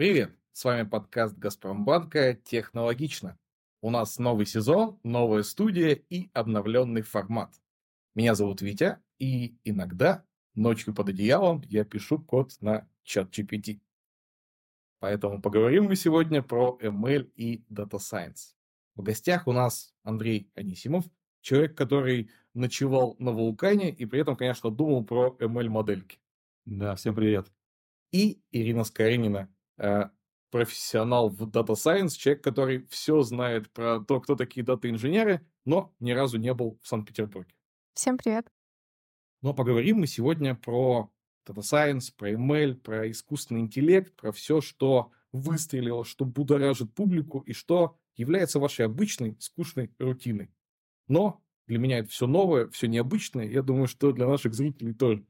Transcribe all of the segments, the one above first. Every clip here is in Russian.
Привет! С вами подкаст Газпромбанка «Технологично». У нас новый сезон, новая студия и обновленный формат. Меня зовут Витя, и иногда ночью под одеялом я пишу код на чат GPT. Поэтому поговорим мы сегодня про ML и Data Science. В гостях у нас Андрей Анисимов, человек, который ночевал на вулкане и при этом, конечно, думал про ML-модельки. Да, всем привет. И Ирина Скоринина, профессионал в Data Science, человек, который все знает про то, кто такие дата-инженеры, но ни разу не был в Санкт-Петербурге. Всем привет. Но поговорим мы сегодня про Data Science, про ML, про искусственный интеллект, про все, что выстрелило, что будоражит публику и что является вашей обычной, скучной рутиной. Но для меня это все новое, все необычное. Я думаю, что для наших зрителей тоже.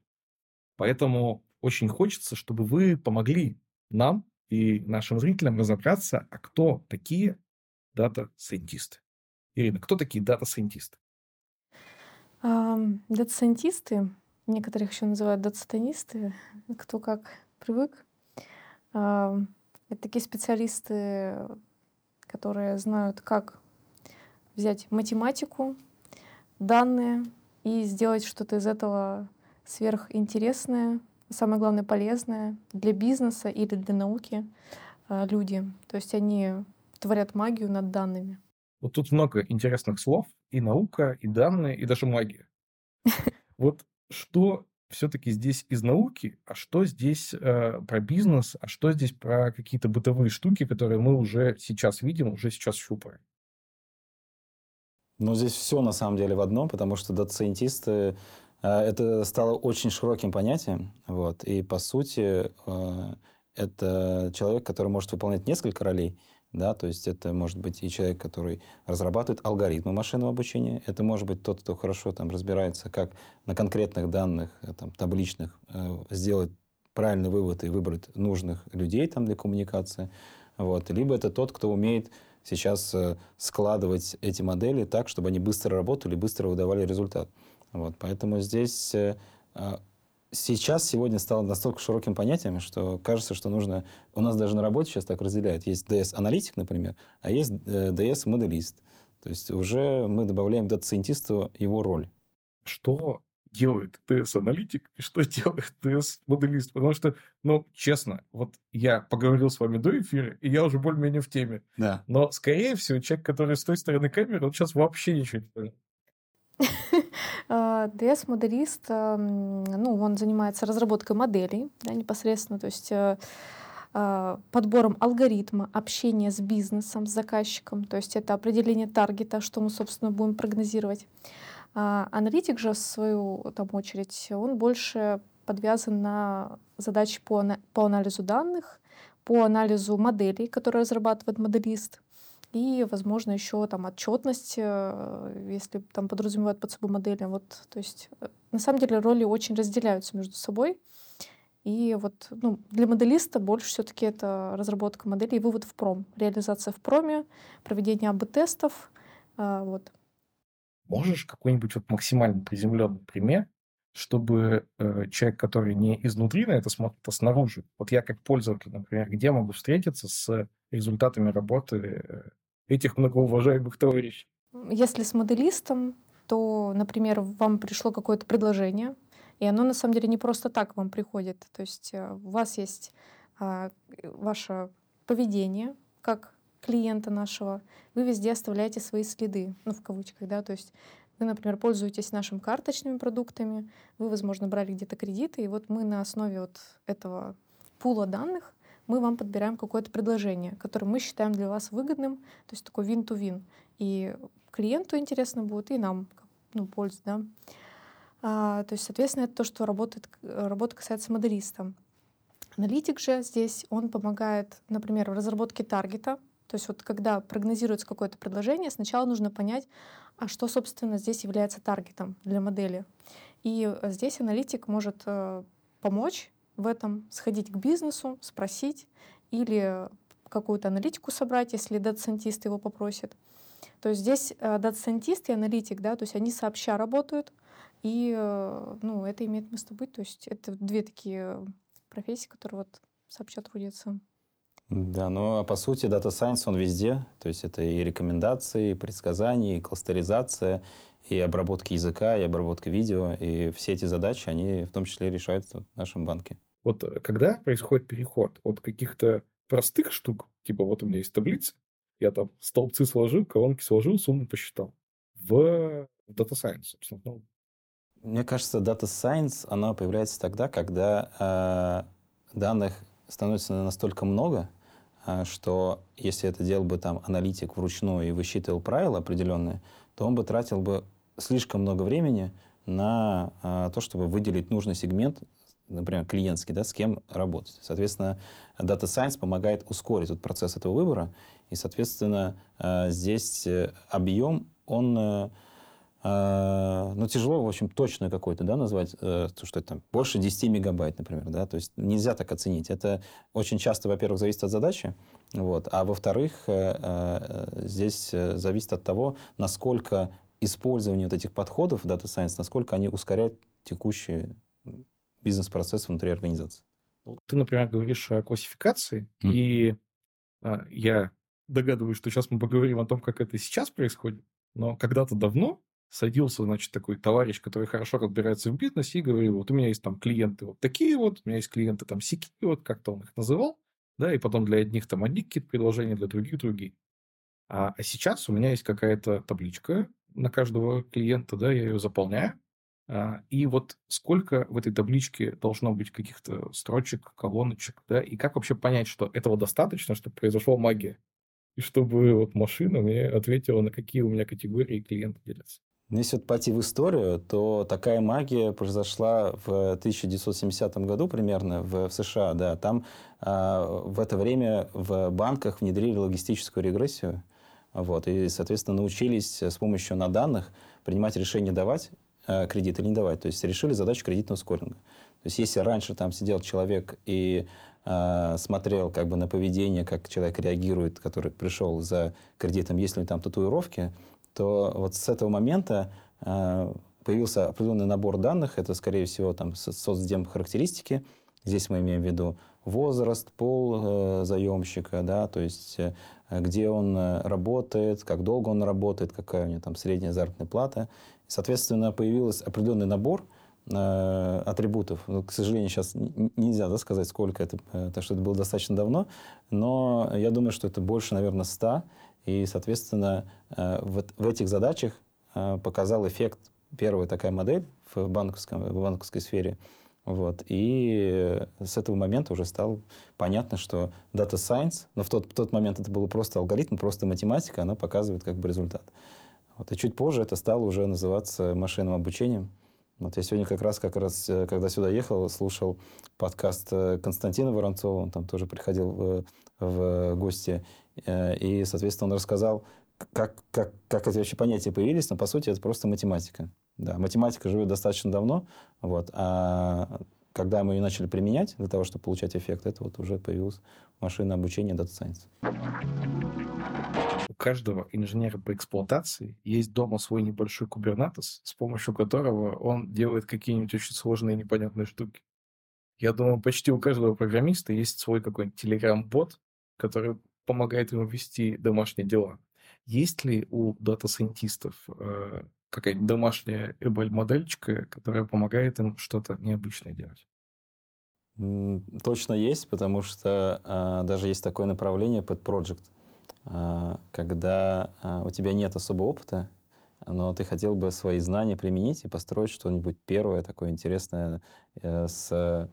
Поэтому очень хочется, чтобы вы помогли нам и нашим зрителям разобраться, а кто такие дата-сайентисты. Ирина, кто такие дата-сайентисты? Дата-сайентисты, некоторых еще называют дата-сатанисты, кто как привык. Это такие специалисты, которые знают, как взять математику, данные и сделать что-то из этого сверхинтересное, самое главное полезное для бизнеса или для науки а, люди. То есть они творят магию над данными. Вот тут много интересных слов. И наука, и данные, и даже магия. Вот что все-таки здесь из науки, а что здесь э, про бизнес, а что здесь про какие-то бытовые штуки, которые мы уже сейчас видим, уже сейчас щупаем. Ну, здесь все на самом деле в одном, потому что дата-сайентисты э, это стало очень широким понятием. Вот, и по сути э, это человек, который может выполнять несколько ролей. Да, то есть это может быть и человек, который разрабатывает алгоритмы машинного обучения, это может быть тот, кто хорошо там разбирается, как на конкретных данных, э, там, табличных, э, сделать правильный вывод и выбрать нужных людей там для коммуникации. Вот. Либо это тот, кто умеет сейчас э, складывать эти модели так, чтобы они быстро работали, быстро выдавали результат. Вот. Поэтому здесь э, а, сейчас, сегодня стало настолько широким понятием, что кажется, что нужно... У нас даже на работе сейчас так разделяют. Есть DS-аналитик, например, а есть DS-моделист. Э, То есть уже мы добавляем дата-сайентисту его роль. Что делает DS-аналитик и что делает DS-моделист? Потому что, ну, честно, вот я поговорил с вами до эфира, и я уже более-менее в теме. Да. Но, скорее всего, человек, который с той стороны камеры, он сейчас вообще ничего не понял. DS-моделист, ну, он занимается разработкой моделей, да, непосредственно, то есть э, а, подбором алгоритма общения с бизнесом, с заказчиком, то есть это определение таргета, что мы, собственно, будем прогнозировать. А аналитик же, в свою там, очередь, он больше подвязан на задачи по, по анализу данных, по анализу моделей, которые разрабатывает моделист, и, возможно, еще там отчетность, э, если там подразумевают под собой модели. Вот, то есть, э, на самом деле, роли очень разделяются между собой. И вот ну, для моделиста больше все-таки это разработка модели и вывод в пром, реализация в проме, проведение АБ-тестов. А, вот. Можешь какой-нибудь вот максимально приземленный пример, чтобы э, человек, который не изнутри на это смотрит, а снаружи, вот я как пользователь, например, где могу встретиться с результатами работы э, этих многоуважаемых товарищей. Если с моделистом, то, например, вам пришло какое-то предложение, и оно на самом деле не просто так вам приходит. То есть э, у вас есть а, ваше поведение как клиента нашего, вы везде оставляете свои следы, ну, в кавычках, да, то есть вы, например, пользуетесь нашими карточными продуктами, вы, возможно, брали где-то кредиты, и вот мы на основе вот этого пула данных мы вам подбираем какое-то предложение, которое мы считаем для вас выгодным, то есть такой win-to-win. И клиенту интересно будет, и нам ну, польза, да. А, то есть, соответственно, это то, что работает, работа касается моделиста. Аналитик же здесь, он помогает, например, в разработке таргета. То есть вот когда прогнозируется какое-то предложение, сначала нужно понять, а что, собственно, здесь является таргетом для модели. И здесь аналитик может э, помочь в этом, сходить к бизнесу, спросить или какую-то аналитику собрать, если дата-сайентист его попросит. То есть здесь э, дата-сайентист и аналитик, да, то есть они сообща работают, и э, ну, это имеет место быть. То есть это две такие профессии, которые вот сообща трудятся. Да, ну а по сути Data Science он везде. То есть это и рекомендации, и предсказания, и кластеризация, и обработка языка, и обработка видео. И все эти задачи, они в том числе решаются в нашем банке. Вот э, когда происходит переход от каких-то простых штук, типа вот у меня есть таблица, я там столбцы сложил, колонки сложил, сумму посчитал, в Data Science, собственно. Мне кажется, Data Science, она появляется тогда, когда э, данных становится настолько много, э, что если это делал бы там аналитик вручную и высчитывал правила определенные, то он бы тратил бы слишком много времени на э, то, чтобы выделить нужный сегмент, например, клиентский, да, с кем работать. Соответственно, Data Science помогает ускорить этот процесс этого выбора, и, соответственно, э, здесь э, объем, он э, ну, тяжело, в общем, точно какой-то, да, назвать, то, что это там больше 10 мегабайт, например, да, то есть нельзя так оценить. Это очень часто, во-первых, зависит от задачи, вот, а во-вторых, здесь зависит от того, насколько использование вот этих подходов Data Science, насколько они ускоряют текущий бизнес-процесс внутри организации. Ты, например, говоришь о классификации, mm. и а, я догадываюсь, что сейчас мы поговорим о том, как это сейчас происходит, но когда-то давно садился, значит, такой товарищ, который хорошо разбирается в бизнесе, и говорил, вот у меня есть там клиенты вот такие вот, у меня есть клиенты там сики, вот как-то он их называл, да, и потом для одних там одни какие-то предложения, для других другие. А, а сейчас у меня есть какая-то табличка на каждого клиента, да, я ее заполняю, и вот сколько в этой табличке должно быть каких-то строчек, колоночек, да, и как вообще понять, что этого достаточно, чтобы произошла магия, и чтобы вот машина мне ответила, на какие у меня категории клиенты делятся. Если вот пойти в историю, то такая магия произошла в 1970 году примерно в, в США. Да. Там э, в это время в банках внедрили логистическую регрессию. Вот, и, соответственно, научились с помощью на данных принимать решение давать э, кредит или не давать. То есть решили задачу кредитного скоринга. То есть если раньше там сидел человек и э, смотрел как бы на поведение, как человек реагирует, который пришел за кредитом, есть ли там татуировки, то вот с этого момента э, появился определенный набор данных. Это, скорее всего, там соцдем характеристики. Здесь мы имеем в виду возраст, пол э, заемщика, да, то есть э, где он э, работает, как долго он работает, какая у него там средняя заработная плата. Соответственно, появился определенный набор э, атрибутов. Ну, к сожалению, сейчас нельзя да, сказать, сколько это, э, что это было достаточно давно, но я думаю, что это больше, наверное, 100. И, соответственно, э, в, в этих задачах э, показал эффект первая такая модель в, банковском, в банковской сфере. Вот. И с этого момента уже стало понятно, что Data Science, но в тот, в тот момент это было просто алгоритм, просто математика, она показывает как бы результат. Вот. И чуть позже это стало уже называться машинным обучением. Вот я сегодня как раз, как раз, э, когда сюда ехал, слушал подкаст Константина Воронцова, он там тоже приходил в, в гости, Э, и, соответственно, он рассказал, как, как, как эти вообще понятия появились, но, по сути, это просто математика. Да, математика живет достаточно давно, вот, а когда мы ее начали применять для того, чтобы получать эффект, это вот уже появилось машинное обучение Data Science. Каждого инженера по эксплуатации есть дома свой небольшой кубернатос, с помощью которого он делает какие-нибудь очень сложные непонятные штуки. Я думаю, почти у каждого программиста есть свой какой-нибудь телеграм-бот, который помогает ему вести домашние дела. Есть ли у дата-сайентистов э, какая-нибудь домашняя ML-модельчика, которая помогает им что-то необычное делать? Точно есть, потому что э, даже есть такое направление под Project, когда э, у тебя нет особого опыта, но ты хотел бы свои знания применить и построить что-нибудь первое такое интересное э, с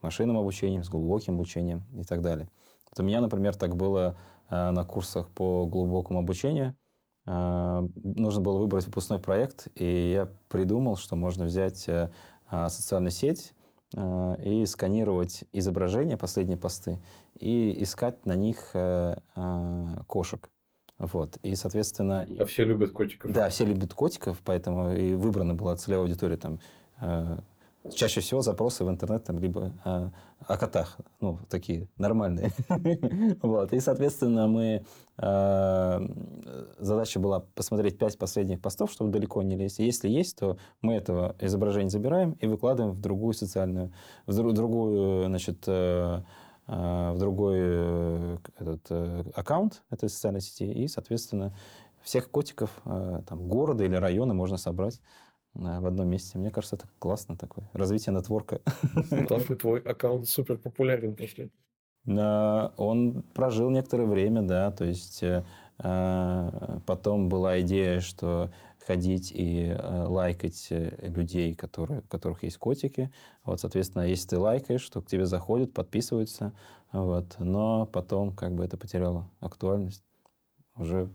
машинным обучением, с глубоким обучением и так далее. Вот у меня, например, так было э, на курсах по глубокому обучению. Нужно было выбрать выпускной проект, и я придумал, что можно взять э, социальную сеть и сканировать изображения, последние посты, и искать на них э, э, кошек. Вот. И, соответственно... А все любят котиков. Да, все любят котиков, поэтому и выбрана была целевая аудитория там э, чаще всего запросы в интернет там либо э, о котах, ну, такие нормальные. вот. И, соответственно, мы... Э, задача была посмотреть пять последних постов, чтобы далеко не лезть. Если есть, то мы этого изображения забираем и выкладываем в другую социальную, в друг, другую, значит, э, в другой этот, аккаунт этой социальной сети, и, соответственно, всех котиков там, города или района можно собрать в одном месте. Мне кажется, это классно такое. Развитие нетворка. Твой аккаунт супер популярен после. Он прожил некоторое время, да, то есть э, потом была идея, что ходить и э, лайкать э, людей, которые, у которых есть котики. Вот, соответственно, если ты лайкаешь, то к тебе заходят, подписываются. Вот. Но потом как бы это потеряло актуальность. Уже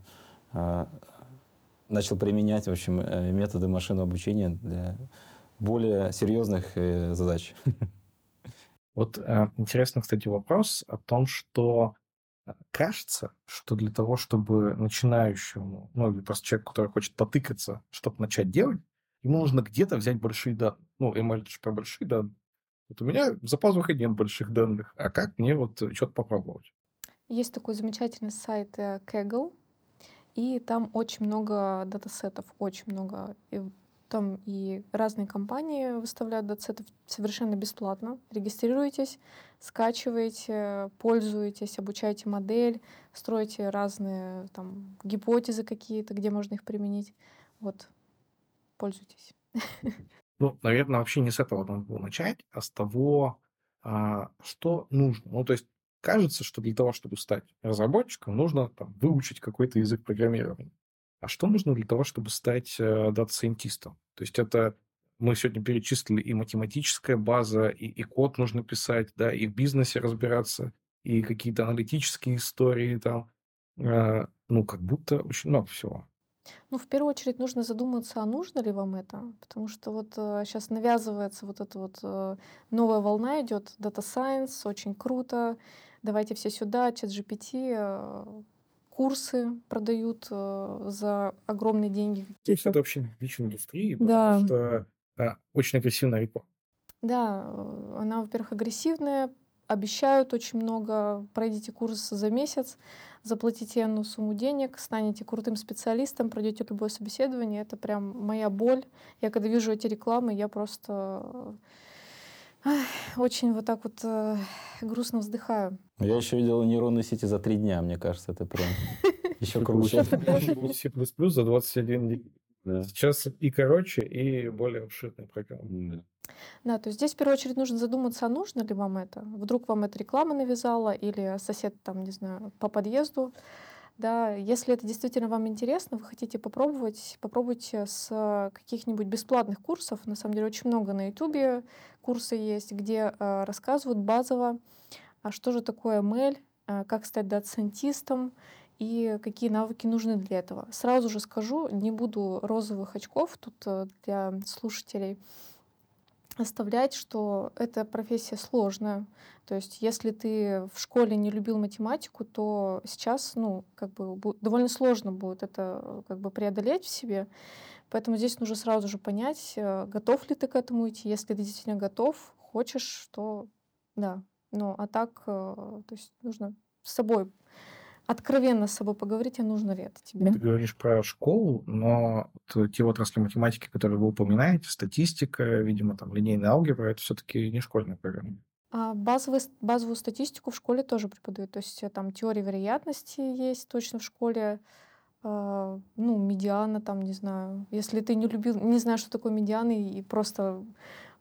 начал применять, в общем, методы машинного обучения для более серьезных задач. Вот э, интересный, кстати, вопрос о том, что э, кажется, что для того, чтобы начинающему, ну или просто человеку, который хочет потыкаться, чтобы начать делать, ему нужно где-то взять большие данные. Ну, ML это же про большие данные. Вот у меня за пазухой нет больших данных. А как мне вот что-то попробовать? Есть такой замечательный сайт э, Kaggle, и там очень много датасетов, очень много. И там и разные компании выставляют датсеты совершенно бесплатно. Регистрируйтесь, скачиваете, пользуетесь, обучаете модель, строите разные там гипотезы какие-то, где можно их применить. Вот, пользуйтесь. Ну, наверное, вообще не с этого надо было начать, а с того, а, что нужно. Ну, то есть кажется, что для того, чтобы стать разработчиком, нужно там, выучить какой-то язык программирования. А что нужно для того, чтобы стать э, дата-сайентистом? То есть это мы сегодня перечислили и математическая база, и, и код нужно писать, да, и в бизнесе разбираться, и какие-то аналитические истории там. Э, ну, как будто очень много всего. Ну, в первую очередь нужно задуматься, а нужно ли вам это, потому что вот э, сейчас навязывается вот эта вот э, новая волна идет, Science, очень круто, давайте все сюда, чат GPT, э, курсы продают э, за огромные деньги. Здесь это вообще личной индустрии, да. потому что да, очень агрессивная реклама. Да, э, она, во-первых, агрессивная, обещают очень много, пройдите курс за месяц, заплатите одну сумму денег, станете крутым специалистом, пройдете любое собеседование. Это прям моя боль. Я когда вижу эти рекламы, я просто очень вот так вот э, грустно вздыхаю. Я еще видел нейронные сети за три дня, мне кажется, это прям еще круче. C++ за 21 день. Сейчас и короче, и более обширная программа. Да, то есть здесь в первую очередь нужно задуматься, а нужно ли вам это. Вдруг вам эта реклама навязала, или сосед там, не знаю, по подъезду да, если это действительно вам интересно, вы хотите попробовать, попробуйте с каких-нибудь бесплатных курсов. На самом деле очень много на YouTube курсы есть, где э, рассказывают базово, а что же такое ML, э, как стать дата-сайентистом и какие навыки нужны для этого. Сразу же скажу, не буду розовых очков тут э, для слушателей оставлять, что эта профессия сложная. То есть, если ты в школе не любил математику, то сейчас, ну, как бы довольно сложно будет это как бы преодолеть в себе. Поэтому здесь нужно сразу же понять, э, готов ли ты к этому идти. Если ты действительно готов, хочешь, то да. Ну, а так, э, то есть нужно с собой откровенно с собой поговорить, а нужно ли это тебе. Ты говоришь про школу, но те отрасли математики, которые вы упоминаете, статистика, видимо, там линейная алгебра, это все-таки не школьная программа. А базовый, базовую статистику в школе тоже преподают. То есть э, там теория вероятности есть точно в школе. А, ну, медиана там, не знаю. Если ты не любил, не знаешь, что такое медиана, и просто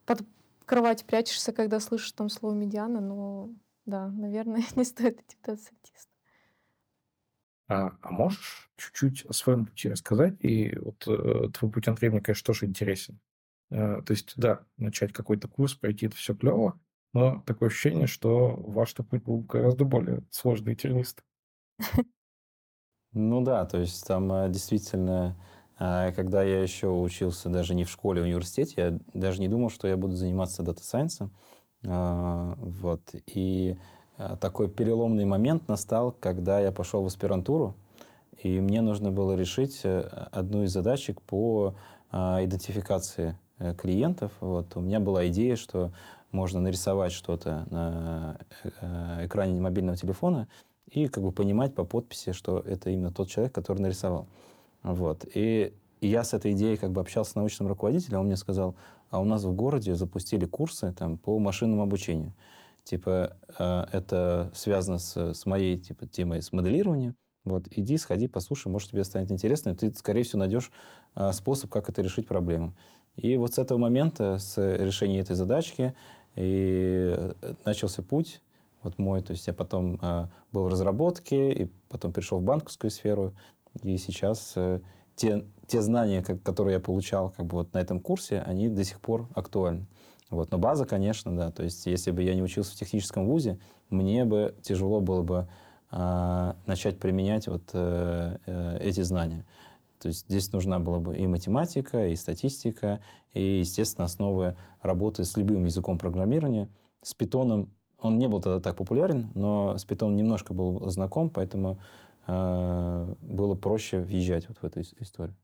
под кровать прячешься, когда слышишь там слово медиана, ну, да, наверное, не стоит идти в статист. А, а можешь чуть-чуть о своем пути рассказать? И вот э, твой путь Андрея, мне, конечно, тоже интересен. Э, то есть, да, начать какой-то курс, пройти это все клево, но такое ощущение, что ваш путь был гораздо более сложный и тернистый. Ну да, то есть там э, действительно, э, когда я еще учился даже не в школе, а в университете, я даже не думал, что я буду заниматься дата-сайенсом. Э, вот. И такой переломный момент настал, когда я пошел в аспирантуру, и мне нужно было решить э, одну из задачек по э, идентификации клиентов. Вот. У меня была идея, что можно нарисовать что-то на экране мобильного телефона и как бы понимать по подписи, что это именно тот человек, который нарисовал. Вот. И я с этой идеей как бы общался с научным руководителем, он мне сказал, а у нас в городе запустили курсы там, по машинному обучению типа, э, это связано с, с моей типа, темой с моделированием, вот, иди, сходи, послушай, может, тебе станет интересно, и ты, скорее всего, найдешь а, способ, как это решить проблему. И вот с этого момента, с решения этой задачки, и э, начался путь вот мой. То есть я потом был в разработке, и потом пришел в банковскую сферу, и сейчас те, те знания, как, которые я получал как бы вот на этом курсе, они до сих пор актуальны. Вот. Но база, конечно, да. То есть если бы я не учился в техническом вузе, мне бы тяжело было бы а, начать применять вот э, э, эти знания. То есть здесь нужна была бы и математика, и статистика, и, естественно, основы работы с любым языком программирования. С питоном он не был тогда так популярен, но с питоном немножко был знаком, поэтому э, было проще въезжать вот в эту историю.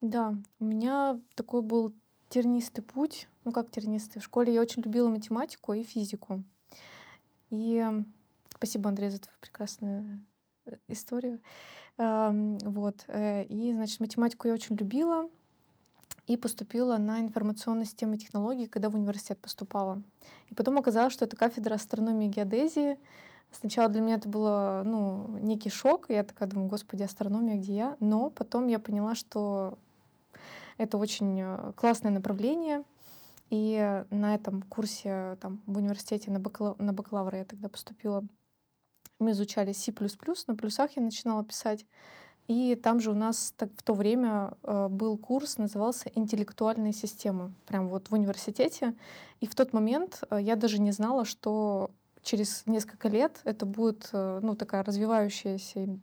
Да, у меня такой был тернистый путь. Ну, как тернистый? В школе я очень любила математику и физику. И Спасибо, Андрей, за твою прекрасную э, историю. Вот. Э, и, значит, математику я очень любила и поступила на информационные системы и технологии, когда в университет поступала. И потом оказалось, что это кафедра астрономии и геодезии. Сначала для меня это было ну, некий шок. Я такая думаю, господи, астрономия, где я? Но потом я поняла, что это очень э, классное направление. И на этом курсе там, в университете на, бакала... на бакалавра я тогда поступила мы изучали C++, на плюсах я начинала писать. И там же у нас так, в то время э, был курс, назывался «Интеллектуальные системы», прям вот в университете. И в тот момент э, я даже не знала, что через несколько лет это будет э, ну, такая развивающаяся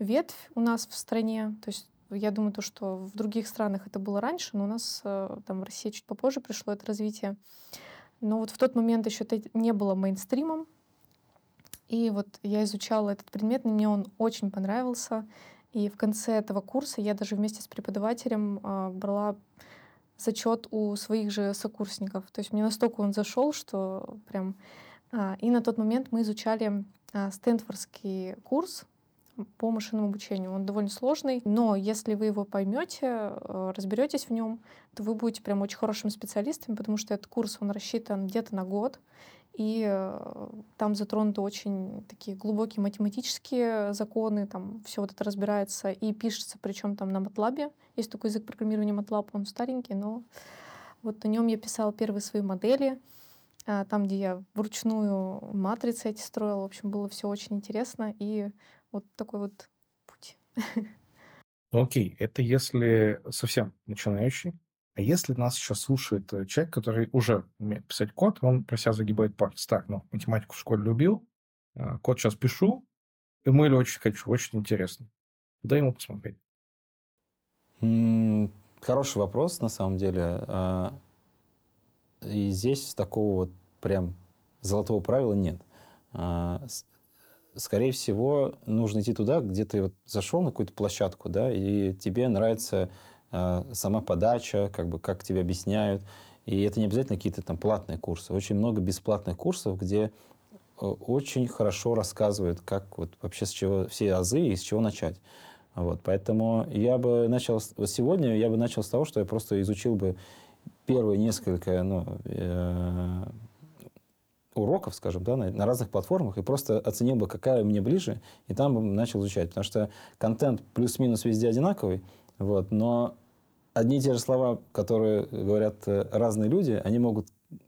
ветвь у нас в стране. То есть я думаю, то, что в других странах это было раньше, но у нас э, там в России чуть попозже пришло это развитие. Но вот в тот момент еще это не было мейнстримом, и вот я изучала этот предмет, мне он очень понравился. И в конце этого курса я даже вместе с преподавателем э, брала зачет у своих же сокурсников. То есть мне настолько он зашел, что прям... Э, и на тот момент мы изучали э, Стэнфордский курс по машинному обучению. Он довольно сложный, но если вы его поймете, разберетесь в нем, то вы будете прям очень хорошим специалистом, потому что этот курс, он рассчитан где-то на год, и э, там затронуты очень такие глубокие математические законы, там все вот это разбирается и пишется, причем там на MATLAB. Есть такой язык программирования MATLAB, он старенький, но вот на нем я писала первые свои модели, там, где я вручную матрицы эти строила. В общем, было все очень интересно. И вот такой вот путь. Ну, окей, это если совсем начинающий. А если нас сейчас слушает э, человек, который уже умеет писать код, он про себя загибает палец. Так, ну, математику в школе любил, а, код сейчас пишу, email очень хочу, очень интересно. Дай ему посмотреть. Хороший вопрос, на самом деле. И здесь такого вот прям золотого правила нет. А, скорее всего, нужно идти туда, где ты вот зашел на какую-то площадку, да, и тебе нравится а, сама подача, как бы как тебе объясняют. И это не обязательно какие-то там платные курсы. Очень много бесплатных курсов, где э, очень хорошо рассказывают, как вот вообще с чего все азы и с чего начать. Вот, поэтому я бы начал, вот сегодня я бы начал с того, что я просто изучил бы первые несколько ну, э, уроков, скажем, да, на, на разных платформах и просто оценил бы, какая мне ближе, и там бы начал изучать. Потому что контент плюс-минус везде одинаковый, вот, но одни и те же слова, которые говорят э, разные люди, они могут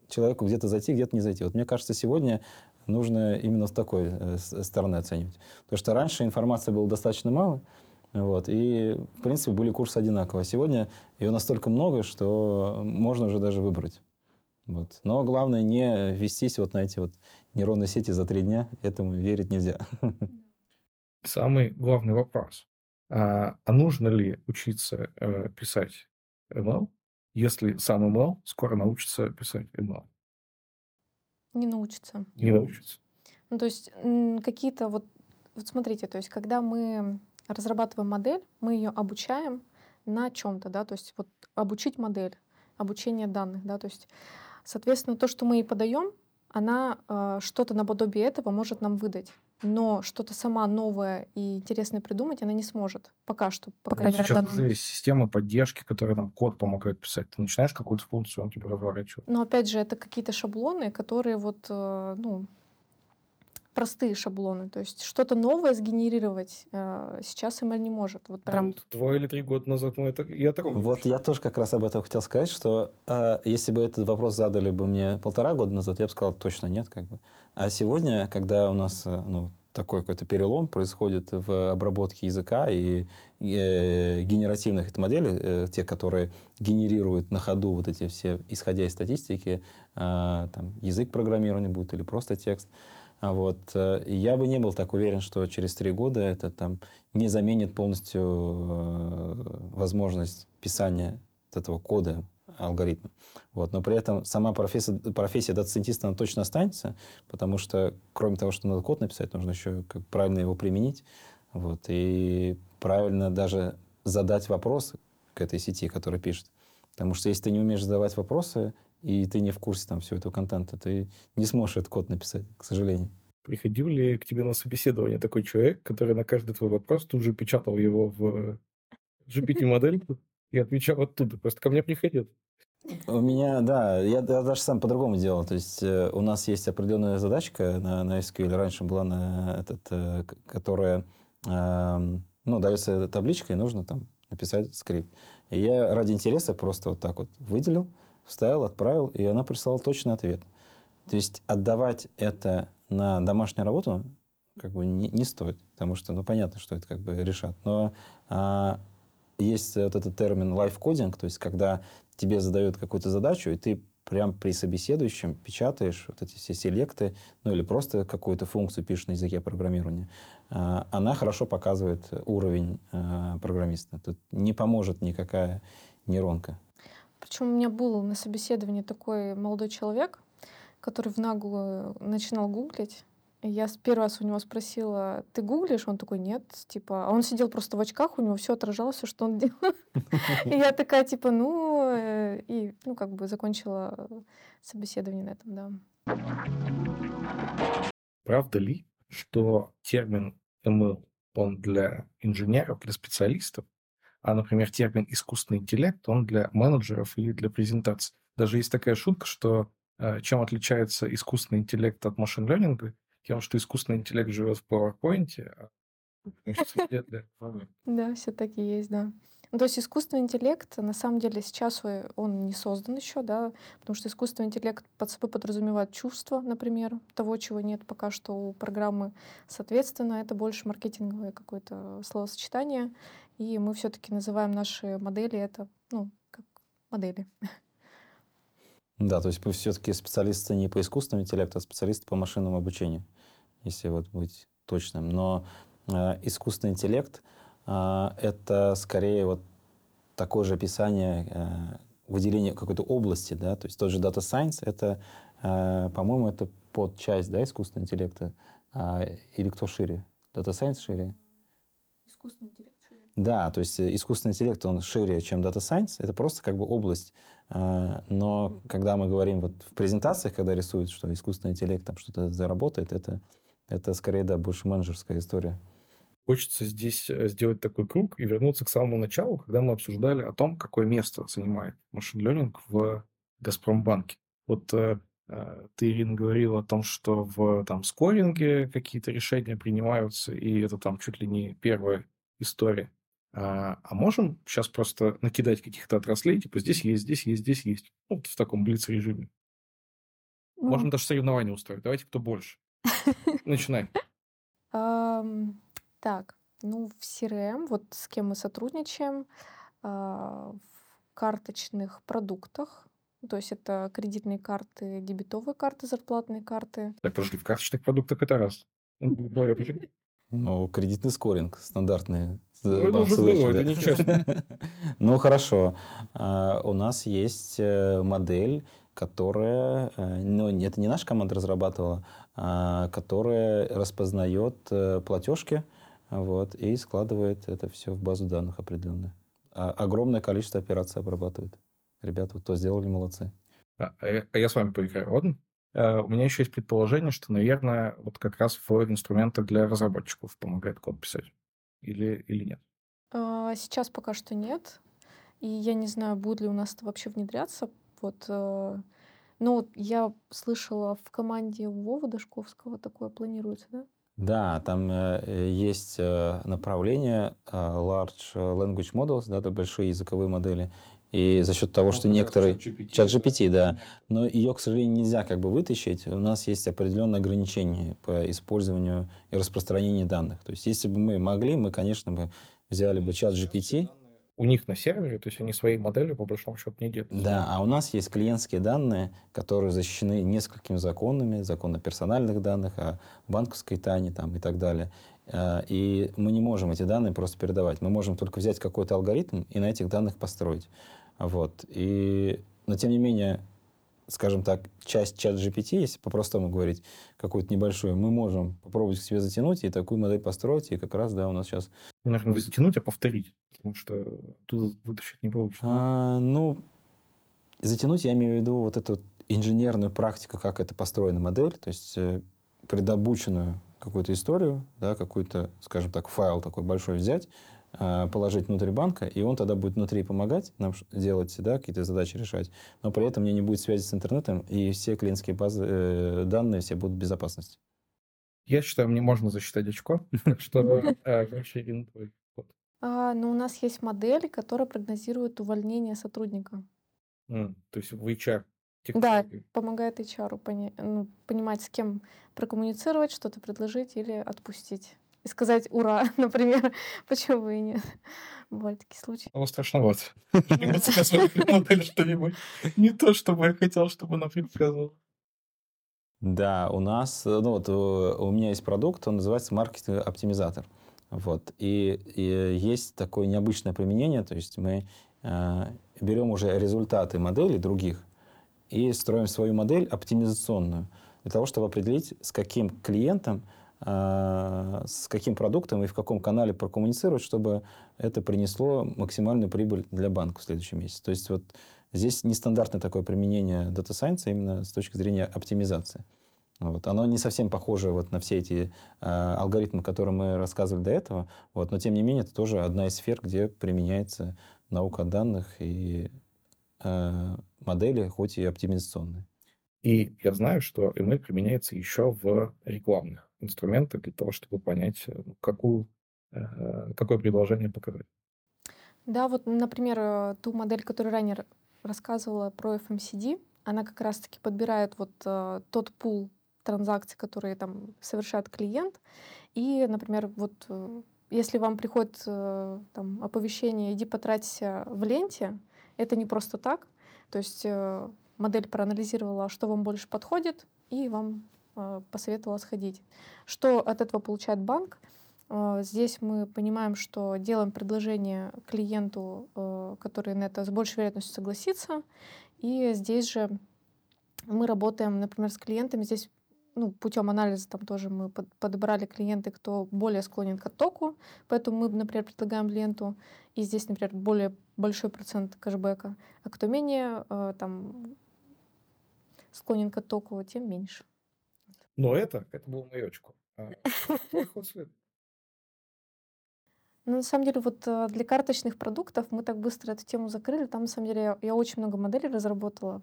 человеку где-то зайти, где-то не зайти. Вот мне кажется, сегодня нужно именно с такой э, стороны оценивать. Потому что раньше информации было достаточно мало, вот, и, в принципе, были курсы одинаковые. А сегодня ее настолько много, что можно уже даже выбрать. Вот. Но главное не вестись вот на эти вот нейронные сети за три дня. Этому верить нельзя. Самый главный вопрос. А, а нужно ли учиться э, писать ML, если сам ML скоро научится писать ML? Не научится. Не научится. Ну, то есть какие-то вот, вот смотрите, то есть когда мы разрабатываем модель, мы ее обучаем на чем-то, да, то есть вот обучить модель, обучение данных, да, то есть, соответственно, то, что мы ей подаем, она э, что-то наподобие этого может нам выдать. но что-то сама новое и интересное придумать она не сможет. Пока что. По Вот крайней мере, сейчас данном- есть система поддержки, которая нам код помогает писать. Ты начинаешь какую-то функцию, он тебе разворачивает. Но опять же, это какие-то шаблоны, которые вот, э, ну, простые шаблоны. То есть что-то новое сгенерировать э, сейчас ML не может. Вот прям Там два или три года назад мы это о таком Вот я тоже как раз об этом хотел сказать, что э, если бы этот вопрос задали бы мне полтора года назад, я бы сказал, точно нет. Как бы. А сегодня, когда у нас э, ну, такой какой-то перелом происходит в обработке языка и э, генеративных моделей, э, те, которые генерируют на ходу вот эти все, исходя из статистики, э, там, язык программирования будет или просто текст, вот, э, я бы не был так уверен, что через три года это там не заменит полностью э, возможность писания этого кода алгоритма. Вот. Но при этом сама профессия, профессия дата-сайентиста, она точно останется, потому что кроме того, что надо код написать, нужно еще как правильно его применить. Вот. И правильно даже задать вопрос к этой сети, которая пишет. Потому что если ты не умеешь задавать вопросы, и ты не в курсе там всего этого контента, ты не сможешь этот код написать, к сожалению. Приходил ли к тебе на собеседование такой человек, который на каждый твой вопрос тут же печатал его в GPT-модельку и отвечал оттуда? Просто ко мне приходил. У меня, да, я, даже сам по-другому делал. То есть э, у нас есть определенная задачка на, на SQL, раньше была на этот, э, которая, эм, ну, дается табличка, и нужно там написать скрипт. И я ради интереса просто вот так вот выделил, вставил, отправил, и она прислала точный ответ. То есть отдавать это на домашнюю работу как бы не, не стоит, потому что, ну, понятно, что это как бы решат. Но а, есть вот этот термин лайфкодинг, то есть когда тебе задают какую-то задачу, и ты прям при собеседующем печатаешь вот эти все селекты, ну или просто какую-то функцию пишешь на языке программирования, а, она хорошо показывает уровень а, программиста. Тут не поможет никакая нейронка. Причем у меня был на собеседовании такой молодой человек, который в наглую начинал гуглить. И я первый раз у него спросила, ты гуглишь? Он такой, нет. Типа, а он сидел просто в очках, у него все отражалось, всё, что он делал. И я такая, типа, ну, э, и, ну, как бы закончила собеседование на этом, да. Правда ли, что термин ML, он для инженеров, для специалистов, а, например, термин искусственный интеллект, он для менеджеров или для презентаций? Даже есть такая шутка, что э, чем отличается искусственный интеллект от машин-ленинга, тем, что искусственный интеллект живет в PowerPoint, а. Да, все таки есть, да. Ну, то есть искусственный интеллект, на самом деле, сейчас он не создан еще, да, потому что искусственный интеллект под собой подразумевает чувство, например, того, чего нет пока что у программы. Соответственно, это больше маркетинговое какое-то словосочетание, и мы все-таки называем наши модели это, ну, как модели. Да, то есть вы все-таки специалисты не по искусственному интеллекту, а специалисты по машинному обучению, если вот быть точным. Но э, искусственный интеллект э, это скорее вот такое же описание э, выделения какой-то области, да, то есть тот же Data Science, это, э, по-моему, это подчасть, да, искусственного интеллекта, А, или кто шире? Data Science шире? Искусственный интеллект. Да, то есть э, искусственный интеллект, он шире, чем Data Science, это просто как бы область. А, Но когда мы говорим вот в презентациях, когда рисуют, что искусственный интеллект там что-то заработает, это, это скорее, да, больше менеджерская история. Хочется здесь э, сделать такой круг и вернуться к самому началу, когда мы обсуждали о том, какое место занимает машин-ленинг в Газпромбанке. Вот э, ты, Ирина, говорила о том, что в там, скоринге какие-то решения принимаются, и это там чуть ли не первая история. А, а можем сейчас просто накидать каких-то отраслей, типа здесь есть, здесь есть, здесь есть. Ну, Вот в таком блиц-режиме. Ну, Можно даже соревнования устроить. Давайте кто больше. Начинай. Так, ну, в CRM, вот с кем мы сотрудничаем, а, в карточных продуктах, то есть это кредитные карты, дебетовые карты, зарплатные карты. Так, подожди, в карточных продуктах это раз. Ну? Ну, кредитный скоринг стандартный. Ну, это уже было, это нечестно. Ну, хорошо. А, У нас есть э, модель, которая, э, ну, это не наша команда разрабатывала, а которая распознает э, платежки вот, и складывает это все в базу данных определенную. А Огромное количество операций обрабатывает. Ребята, вот то сделали, молодцы. А, я, с вами поиграю, ладно? Э, у меня еще есть предположение, что, наверное, вот как раз в инструментах для разработчиков помогает код писать. Или, или нет? А, сейчас пока что нет. И я не знаю, будет ли у нас это вообще внедряться. Вот, э, ну, я слышала в команде Вова Дашковского такое планируется, да? Да, там э, есть э, направление э, Large Language Models, да, это большие языковые модели. И за счет того, что некоторые... Чат GPT, да. Но ее, к сожалению, нельзя как бы вытащить. У нас есть определенные ограничения по использованию и распространению данных. То есть, если бы мы могли, мы, конечно, бы взяли бы чат GPT, у них на сервере, то есть они свои модели по большому счету не делают. Да, а у нас есть клиентские данные, которые защищены несколькими законами, закон о персональных данных, о банковской тайне там, и так далее. Э, и мы не можем эти данные просто передавать. Мы можем только взять какой-то алгоритм и на этих данных построить. Вот. И, но тем не менее, скажем так, часть чат GPT, если по-простому говорить, какую-то небольшую, мы можем попробовать к себе затянуть и такую модель построить, и как раз, да, у нас сейчас... Не нужно затянуть, а повторить, потому что тут вытащить не получится. А, ну, затянуть я имею в виду вот эту инженерную практику, как это построена модель, то есть э, предобученную какую-то историю, да, какой-то, скажем так, файл такой большой взять, положить внутрь банка, и он тогда будет внутри помогать нам делать да, какие-то задачи решать, но при этом у меня не будет связи с интернетом, и все клиентские базы, э, данные все будут в безопасности. Я считаю, мне можно засчитать очко, чтобы расширить твой код. А, но у нас есть модель, которая прогнозирует увольнение сотрудника. то есть в HR да, помогает HR пони- ну, понимать, с кем прокоммуницировать, что-то предложить или отпустить и сказать «Ура!», например. Почему и нет? Бывают такие случаи. Ну, страшновато. что-нибудь. Не то, чтобы я хотел, чтобы она предсказывала. Да, у нас, ну вот у меня есть продукт, он называется маркетинг-оптимизатор. Вот. И, и есть такое необычное применение, то есть мы э, берем уже результаты моделей других и строим свою модель оптимизационную для того, чтобы определить, с каким клиентом с каким продуктом и в каком канале прокоммуницировать, чтобы это принесло максимальную прибыль для банка в следующем месяце. То есть вот здесь нестандартное такое применение Data Science а именно с точки зрения оптимизации. Вот. Оно не совсем похоже вот на все эти э, алгоритмы, которые мы рассказывали до этого, вот. но тем не менее это тоже одна из сфер, где применяется наука данных и э, модели, хоть и оптимизационные. И я знаю, что ML применяется еще в рекламных инструменты для того, чтобы понять, э, ну, какую, э, какое предложение показать. Да, вот, например, э, ту модель, которую ранее рассказывала про FMCD, она как раз-таки подбирает вот тот пул транзакций, которые там совершает клиент. И, например, вот если вам приходит там, оповещение «иди потраться в ленте», это не просто так. То есть модель проанализировала, что вам больше подходит, и вам Э, посоветовала сходить. Что от этого получает банк? Э, здесь мы понимаем, что делаем предложение клиенту, э, который на это с большей вероятностью согласится. И здесь же мы работаем, например, с клиентами. Здесь ну, путем анализа там тоже мы подобрали клиенты, кто более склонен к оттоку, поэтому мы, например, предлагаем клиенту, и здесь, например, более большой процент кэшбэка, а кто менее там склонен к оттоку, тем меньше. Но это, это было мое очко. А Ну, на самом деле, вот э, для карточных продуктов мы так быстро эту тему закрыли. Там, на самом деле, я, очень много моделей разработала.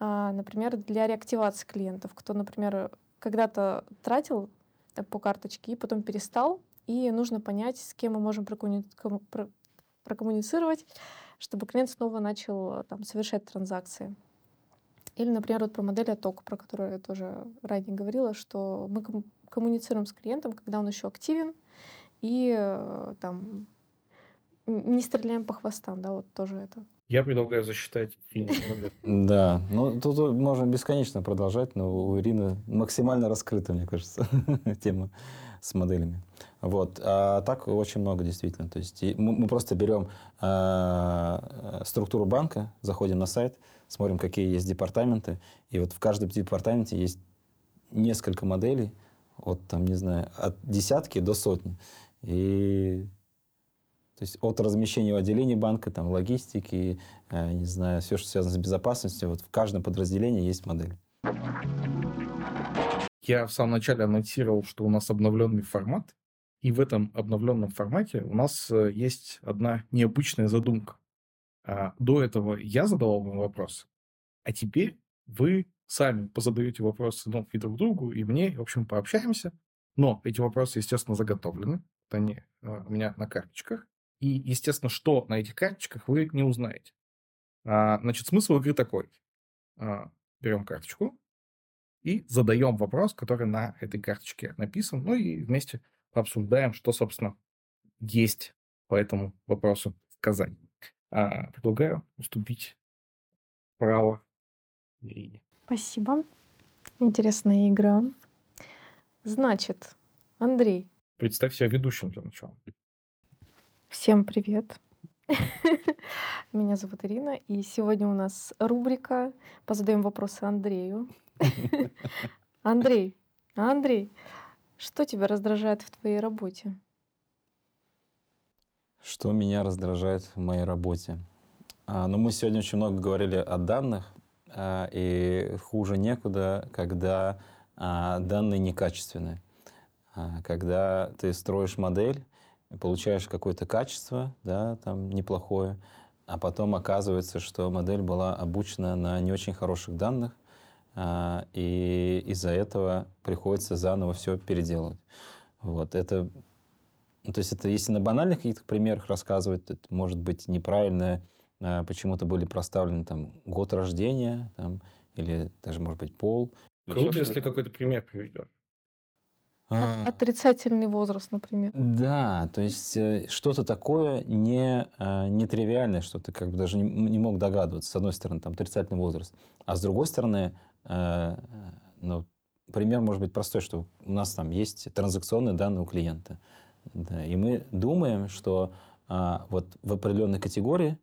А, например, для реактивации клиентов. Кто, например, когда-то тратил э, по карточке и потом перестал, и нужно понять, с кем мы можем прокоммуни... прокоммуницировать, чтобы клиент снова начал э, там, совершать транзакции. Или, например, вот про модель оттока, про которую я тоже ранее говорила, что мы коммуницируем с клиентом, когда он еще активен, и э, там не стреляем по хвостам, да, вот тоже это. Я предлагаю засчитать Да, ну тут можно бесконечно продолжать, но у Ирины максимально раскрыта, мне кажется, тема с моделями. Вот. А так очень много действительно. То есть мы, просто берем э, структуру банка, заходим на сайт, смотрим, какие есть департаменты, и вот в каждом департаменте есть несколько моделей, от, там, не знаю, от десятки до сотни. И то есть от размещения в отделении банка, там, логистики, э, не знаю, все, что связано с безопасностью, вот в каждом подразделении есть модель. я в самом начале анонсировал, что у нас обновленный формат, и в этом обновленном формате у нас э, есть одна необычная задумка. А, до этого я задавал вам вопросы, а теперь вы сами позадаете вопросы ну, и друг другу, и мне, в общем, пообщаемся. Но эти вопросы, естественно, заготовлены. Они а, у меня на карточках. И, естественно, что на этих карточках вы не узнаете. А, значит, смысл игры такой. Берем карточку и задаем вопрос, который на этой карточке написан. Ну и вместе пообсуждаем, что, собственно, есть по этому вопросу сказать. А, предлагаю уступить право Ирине. Спасибо. Интересная игра. Значит, Андрей. Представь себя ведущим для начала. Всем привет. Меня зовут Ирина, и сегодня у нас рубрика «Позадаем вопросы Андрею». Андрей, Андрей, что тебя раздражает в твоей работе? Что меня раздражает в моей работе? А, ну, мы сегодня очень много говорили о данных, а, и хуже некуда, когда а, данные некачественные. А, когда ты строишь модель, получаешь какое-то качество, да, там неплохое, а потом оказывается, что модель была обучена на не очень хороших данных, а, и из-за этого приходится заново все переделывать. Вот это, ну, то есть это если на банальных каких-то примерах рассказывать, это может быть неправильно, а, почему-то были проставлены там год рождения, там, или даже, может быть, пол. Круто, если какой-то пример приведешь. А, отрицательный возраст, например. Да, то есть э, что-то такое не, э, нетривиальное, что ты как бы даже не, не мог догадываться. С одной стороны, там отрицательный возраст, а с другой стороны, Э, ну, пример может быть простой, что у нас там есть транзакционные данные у клиента. Да, и мы думаем, что а, вот в определенной категории,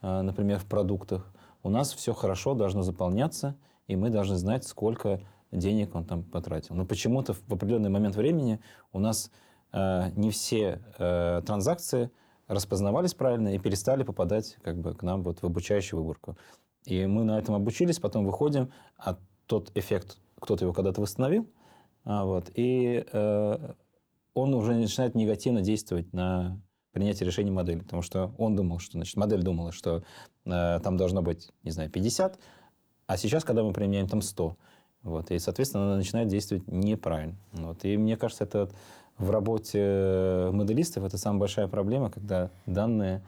а, например, в продуктах, у нас все хорошо должно заполняться, и мы должны знать, сколько денег он там потратил. Но почему-то в определенный момент времени у нас а, не все а, транзакции распознавались правильно и перестали попадать как бы, к нам вот в обучающую выборку. И мы на этом обучились, потом выходим, а тот эффект, кто-то его когда-то восстановил, а, вот, и э, он уже начинает негативно действовать на принятие решений модели, потому что он думал, что, значит, модель думала, что э, там должно быть, не знаю, 50, а сейчас, когда мы применяем там 100, вот, и, соответственно, она начинает действовать неправильно. Вот, и мне кажется, это в работе моделистов это самая большая проблема, когда данные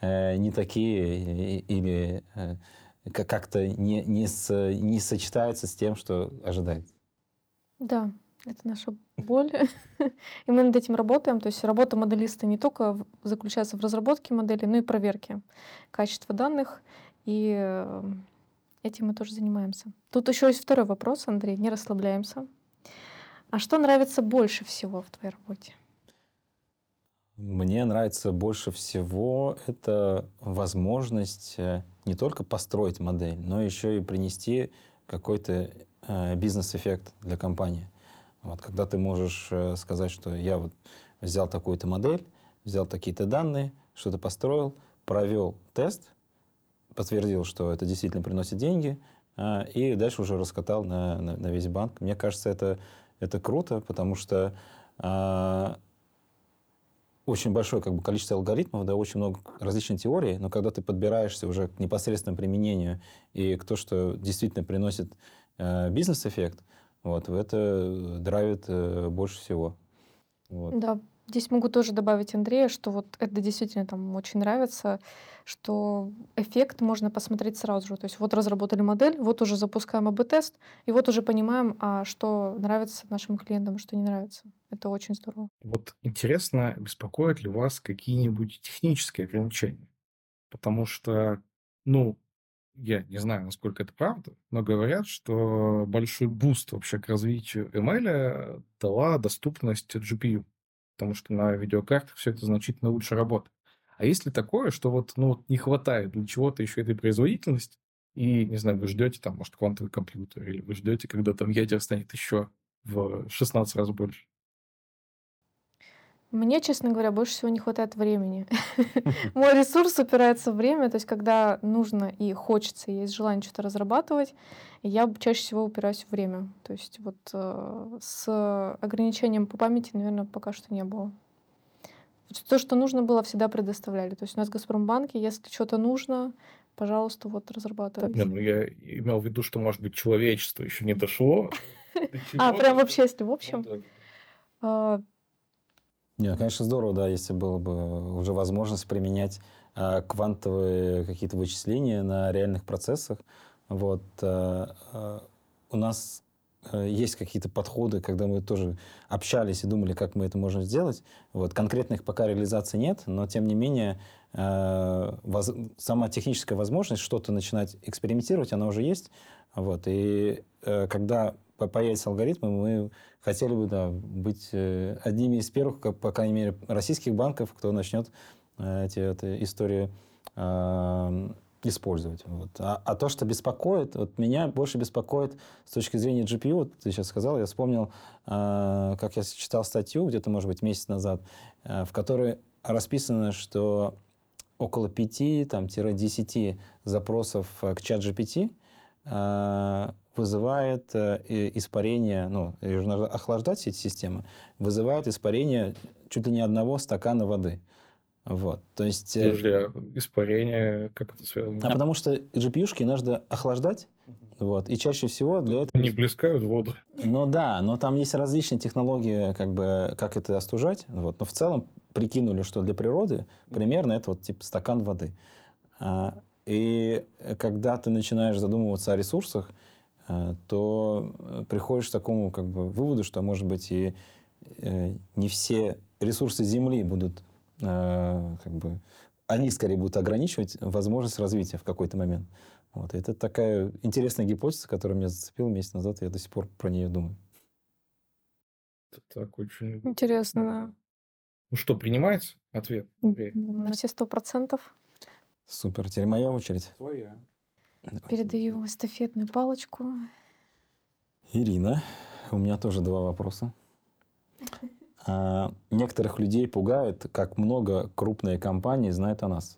э, не такие или э, как-то не, не, с, не сочетается с тем, что ожидается. Да, это наша боль. И мы над этим работаем. То есть работа моделиста не только заключается в разработке модели, но и проверке качества данных. И э, этим мы тоже занимаемся. Тут еще есть второй вопрос, Андрей, не расслабляемся. А что нравится больше всего в твоей работе? Мне нравится больше всего это возможность э, не только построить модель, но еще и принести какой-то э, бизнес-эффект для компании. Вот, когда ты можешь э, сказать, что я вот взял такую-то модель, взял такие-то данные, что-то построил, провел тест, подтвердил, что это действительно приносит деньги, э, и дальше уже раскатал на, на, на весь банк. Мне кажется, это, это круто, потому что э, очень большое как бы, количество алгоритмов, да, очень много различных теорий, но когда ты подбираешься уже к непосредственному применению и к то, что действительно приносит э, бизнес-эффект, вот, это драйвит э, больше всего. Вот. Да, Здесь могу тоже добавить Андрея, что вот это действительно там очень нравится, что эффект можно посмотреть сразу же. То есть вот разработали модель, вот уже запускаем АБ-тест, и вот уже понимаем, а что нравится нашим клиентам, а что не нравится. Это очень здорово. Вот интересно, беспокоят ли вас какие-нибудь технические ограничения? Потому что, ну, я не знаю, насколько это правда, но говорят, что большой буст вообще к развитию ML дала доступность GPU потому что на видеокартах все это значительно лучше работает. А есть ли такое, что вот, ну, не хватает для чего-то еще этой производительности, и, не знаю, вы ждете там, может, квантовый компьютер, или вы ждете, когда там ядер станет еще в 16 раз больше? Мне, честно говоря, больше всего не хватает времени. Мой ресурс упирается в время, то есть когда нужно и хочется, и есть желание что-то разрабатывать, я чаще всего упираюсь в время. То есть вот э, с ограничением по памяти, наверное, пока что не было. То, что нужно было, всегда предоставляли. То есть у нас в Газпромбанке, если что-то нужно, пожалуйста, вот разрабатывайте. Нет, ну я имел в виду, что, может быть, человечество еще не дошло. А, прям вообще, если в общем? Нет, конечно, здорово, да, если было бы уже возможность применять э, квантовые какие-то вычисления на реальных процессах. Вот, э, э, у нас есть какие-то подходы, когда мы тоже общались и думали, как мы это можем сделать. Вот, конкретных пока реализации нет, но тем не менее э, воз, сама техническая возможность что-то начинать экспериментировать, она уже есть. Вот, и э, когда появятся алгоритмы, мы хотели бы да, быть э, одними из первых, по крайней мере, российских банков, кто начнет э, эти, эти истории э, использовать. Вот. А, а то, что беспокоит, вот меня больше беспокоит с точки зрения GPU, вот ты сейчас сказал, я вспомнил, э, как я читал статью где-то, может быть, месяц назад, э, в которой расписано, что около 5-10 запросов к чат GPT э, вызывает э, испарение, ну, нужно охлаждать все эти системы, вызывает испарение чуть ли не одного стакана воды. Вот, то есть... Э, Подожди, а испарение, как это связано? А потому что GPU-шки нужно охлаждать, вот, и чаще всего для этого... Не плескают воду. Ну да, но там есть различные технологии, как бы, как это остужать, вот, но в целом прикинули, что для природы примерно это вот типа стакан воды. А, и когда ты начинаешь задумываться о ресурсах, то э, приходишь к такому как бы, выводу, что, может быть, и э, не все ресурсы Земли будут, как бы, они скорее будут ограничивать возможность развития в какой-то момент. Вот. И это такая интересная гипотеза, которая меня зацепила месяц назад, и я до сих пор про нее думаю. Это так очень... Интересно, да. Ну что, принимается ответ? На все сто процентов. Супер. Теперь моя очередь. Твоя. Передаю эстафетную палочку. Ирина, у меня тоже два вопроса. А, некоторых людей пугает, как много крупные компании знают о нас.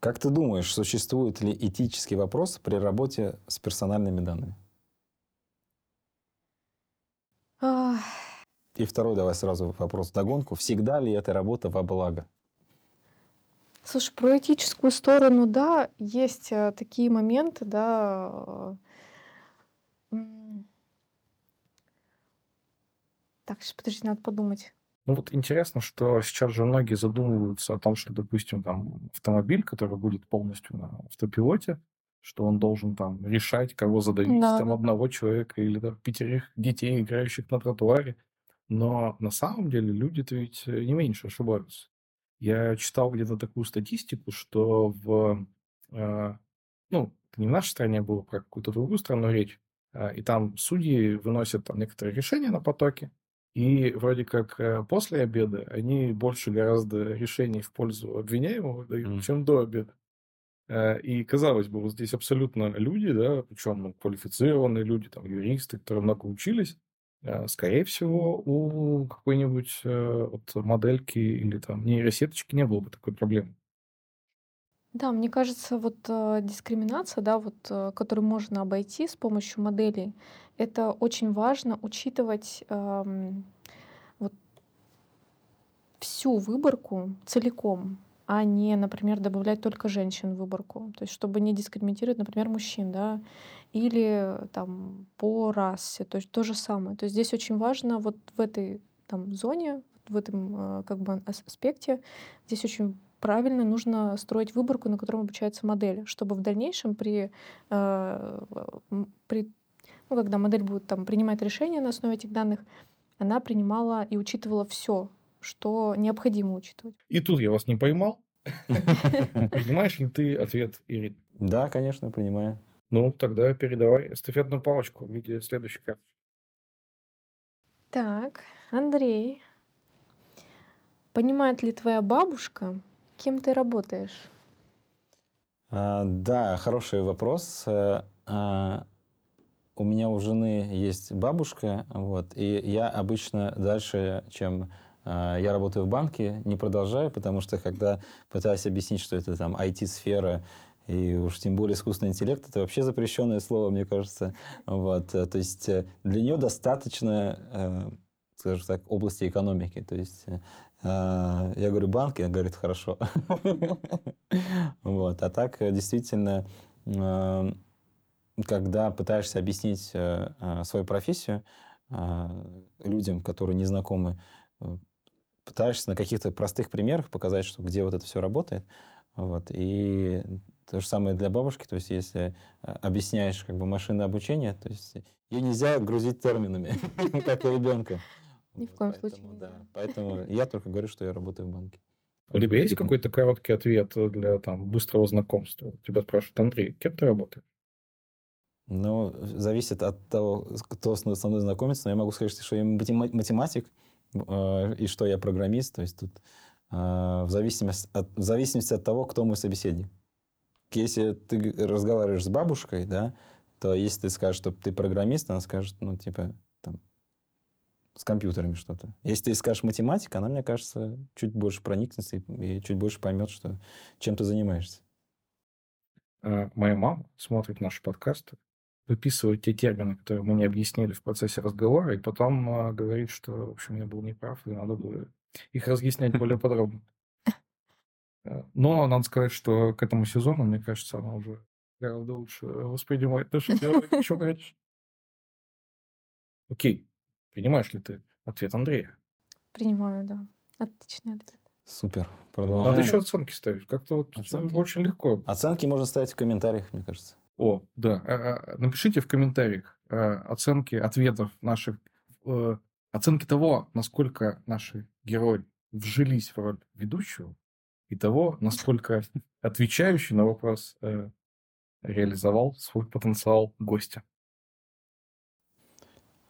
Как ты думаешь, существует ли этический вопрос при работе с персональными данными? И второй давай сразу вопрос догонку. Всегда ли эта работа во благо? Слушай, про этическую сторону, да, есть э, такие моменты, да. э, Так, сейчас, подожди, надо подумать. Ну вот интересно, что сейчас же многие задумываются о том, что, допустим, там автомобиль, который будет полностью на автопилоте, что он должен там решать, кого задавить, Да, там да. одного человека или там пятерых детей, играющих на тротуаре. Но на самом деле люди-то ведь э, не меньше ошибаются. Я читал где-то такую статистику, что в, э, ну, это не в нашей стране было, про какую-то другую страну речь, э, и там судьи выносят там некоторые решения на потоке, и вроде как э, после обеда они больше гораздо решений в пользу обвиняемого дают, Мгм. чем до обеда. Э, И казалось бы, вот здесь абсолютно люди, да, причем ну, квалифицированные люди, там, юристы, которые много учились, скорее всего, у какой-нибудь э, вот модельки или там нейросеточки не было бы такой проблемы. Да, мне кажется, вот э, дискриминация, да, вот, э, которую можно обойти с помощью моделей, это очень важно учитывать эм, вот всю выборку целиком, а не, например, добавлять только женщин в выборку. То есть чтобы не дискриминировать, например, мужчин, да, или там по расе, то есть то же самое. То есть здесь очень важно вот в этой там зоне, в этом э, как бы ас- аспекте, здесь очень правильно нужно строить выборку, на котором обучается модель, чтобы в дальнейшем при, э, при ну, когда модель будет там принимать решения на основе этих данных, она принимала и учитывала все, что необходимо учитывать. И тут я вас не поймал. Понимаешь ли ты ответ, Ирина? Да, конечно, понимаю. Ну, тогда передавай эстафетную палочку в виде следующей карты. Так, Андрей, понимает ли твоя бабушка, кем ты работаешь? А, да, хороший вопрос. Э, а, у меня у жены есть бабушка, вот, и я обычно дальше, чем я работаю в банке, не продолжаю, потому что когда пытаюсь объяснить, что это там IT-сфера, и уж тем более искусственный интеллект, это вообще запрещенное слово, мне кажется. Вот, э, то есть э, для нее достаточно, э, скажем так, области экономики. То есть я говорю банки, она говорит хорошо. Вот, а так действительно, когда пытаешься объяснить свою профессию людям, которые не знакомы, пытаешься на каких-то простых примерах показать, что где вот это все работает, вот, и то же самое для бабушки, то есть если э, объясняешь как бы машинное обучение, то есть ее нельзя грузить терминами, как у ребенка. Ни в коем случае. Да, поэтому я только говорю, что я работаю в банке. У тебя есть какой-то короткий ответ для там, быстрого знакомства? Тебя спрашивают, Андрей, кем ты работаешь? Ну, зависит от того, кто со мной знакомится. Но я могу сказать, что я математик и что я программист. То есть тут э, в, зависимости от, в зависимости от того, кто мой собеседник если ты разговариваешь с бабушкой, да, то если ты скажешь, что ты программист, она скажет, ну, типа, там, с компьютерами что-то. Если ты скажешь математика, она, мне кажется, чуть больше проникнется и, и чуть больше поймет, что, чем ты занимаешься. А, моя мама смотрит наши подкасты, выписывает те термины, которые мы не объяснили в процессе разговора, и потом а, говорит, что, в общем, я был неправ, и надо было их разъяснять более подробно. Э, но надо сказать, что к этому сезону, мне кажется, она уже гораздо лучше воспринимает то, что еще раньше. Окей. Принимаешь ли ты ответ Андрея? Принимаю, да. Отличный ответ. Супер. Продолжаем. Надо еще оценки ставить. Как-то вот оценки. очень легко. Оценки можно ставить в комментариях, мне кажется. О, да. А, а, напишите в комментариях э, оценки ответов наших, э, оценки того, насколько наши герои вжились в роль ведущего, и того, насколько отвечающий на вопрос э, реализовал свой потенциал гостя.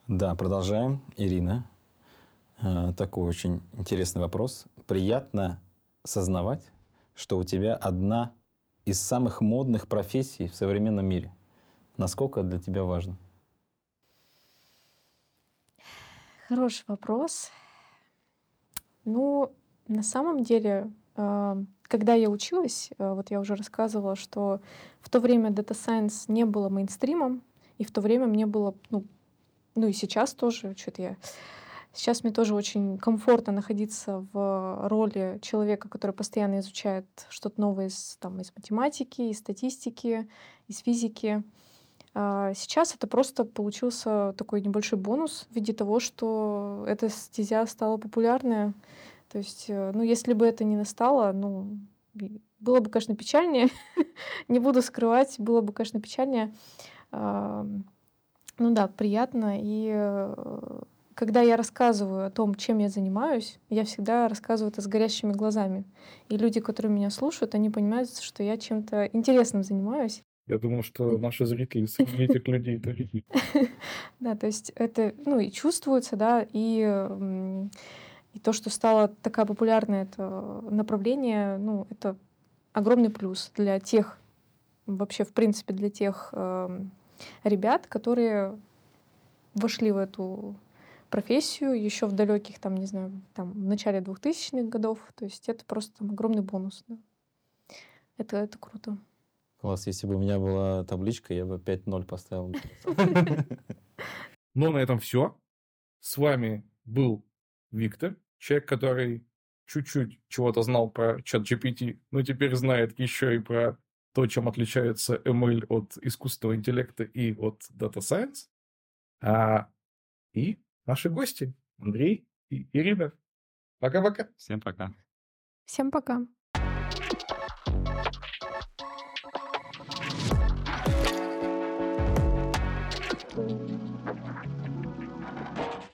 Да, продолжаем. Ирина, такой очень интересный вопрос. Приятно сознавать, что у тебя одна из самых модных профессий в современном мире. Насколько для тебя важно? Хороший вопрос. Ну, на самом деле, когда я училась, э, вот я уже рассказывала, что в то время Data Science не было мейнстримом, и в то время мне было, ну, ну и сейчас тоже, что-то я... Сейчас мне тоже очень комфортно находиться в роли человека, который постоянно изучает что-то новое из, там, из математики, из статистики, из физики. А сейчас это просто получился такой небольшой бонус в виде того, что эта стезя стала популярная. То есть, э, ну, если бы это не настало, ну, было бы, конечно, печальнее. не буду скрывать, было бы, конечно, печальнее. ну да, приятно. И э, когда я рассказываю о том, чем я занимаюсь, я всегда рассказываю это с горящими глазами. И люди, которые меня слушают, они понимают, что я чем-то интересным занимаюсь. Я думаю, что наши зрители среди этих людей такие. Да, то есть это, ну, и чувствуется, да, и и то, что стало такая популярное это направление, ну, это огромный плюс для тех, вообще, в принципе, для тех э, ребят, которые вошли в эту профессию еще в далеких, там, не знаю, там, в начале 2000-х годов. То есть это просто там, огромный бонус. Да. Это, это круто. Класс. Если бы у меня была табличка, я бы 5-0 поставил. Ну, на этом все. С вами был Виктор человек, который чуть-чуть чего-то знал про чат GPT, но теперь знает еще и про то, чем отличается ML от искусственного интеллекта и от Data Science. А, и наши гости Андрей и Ирина. Пока-пока. Всем пока. Всем пока.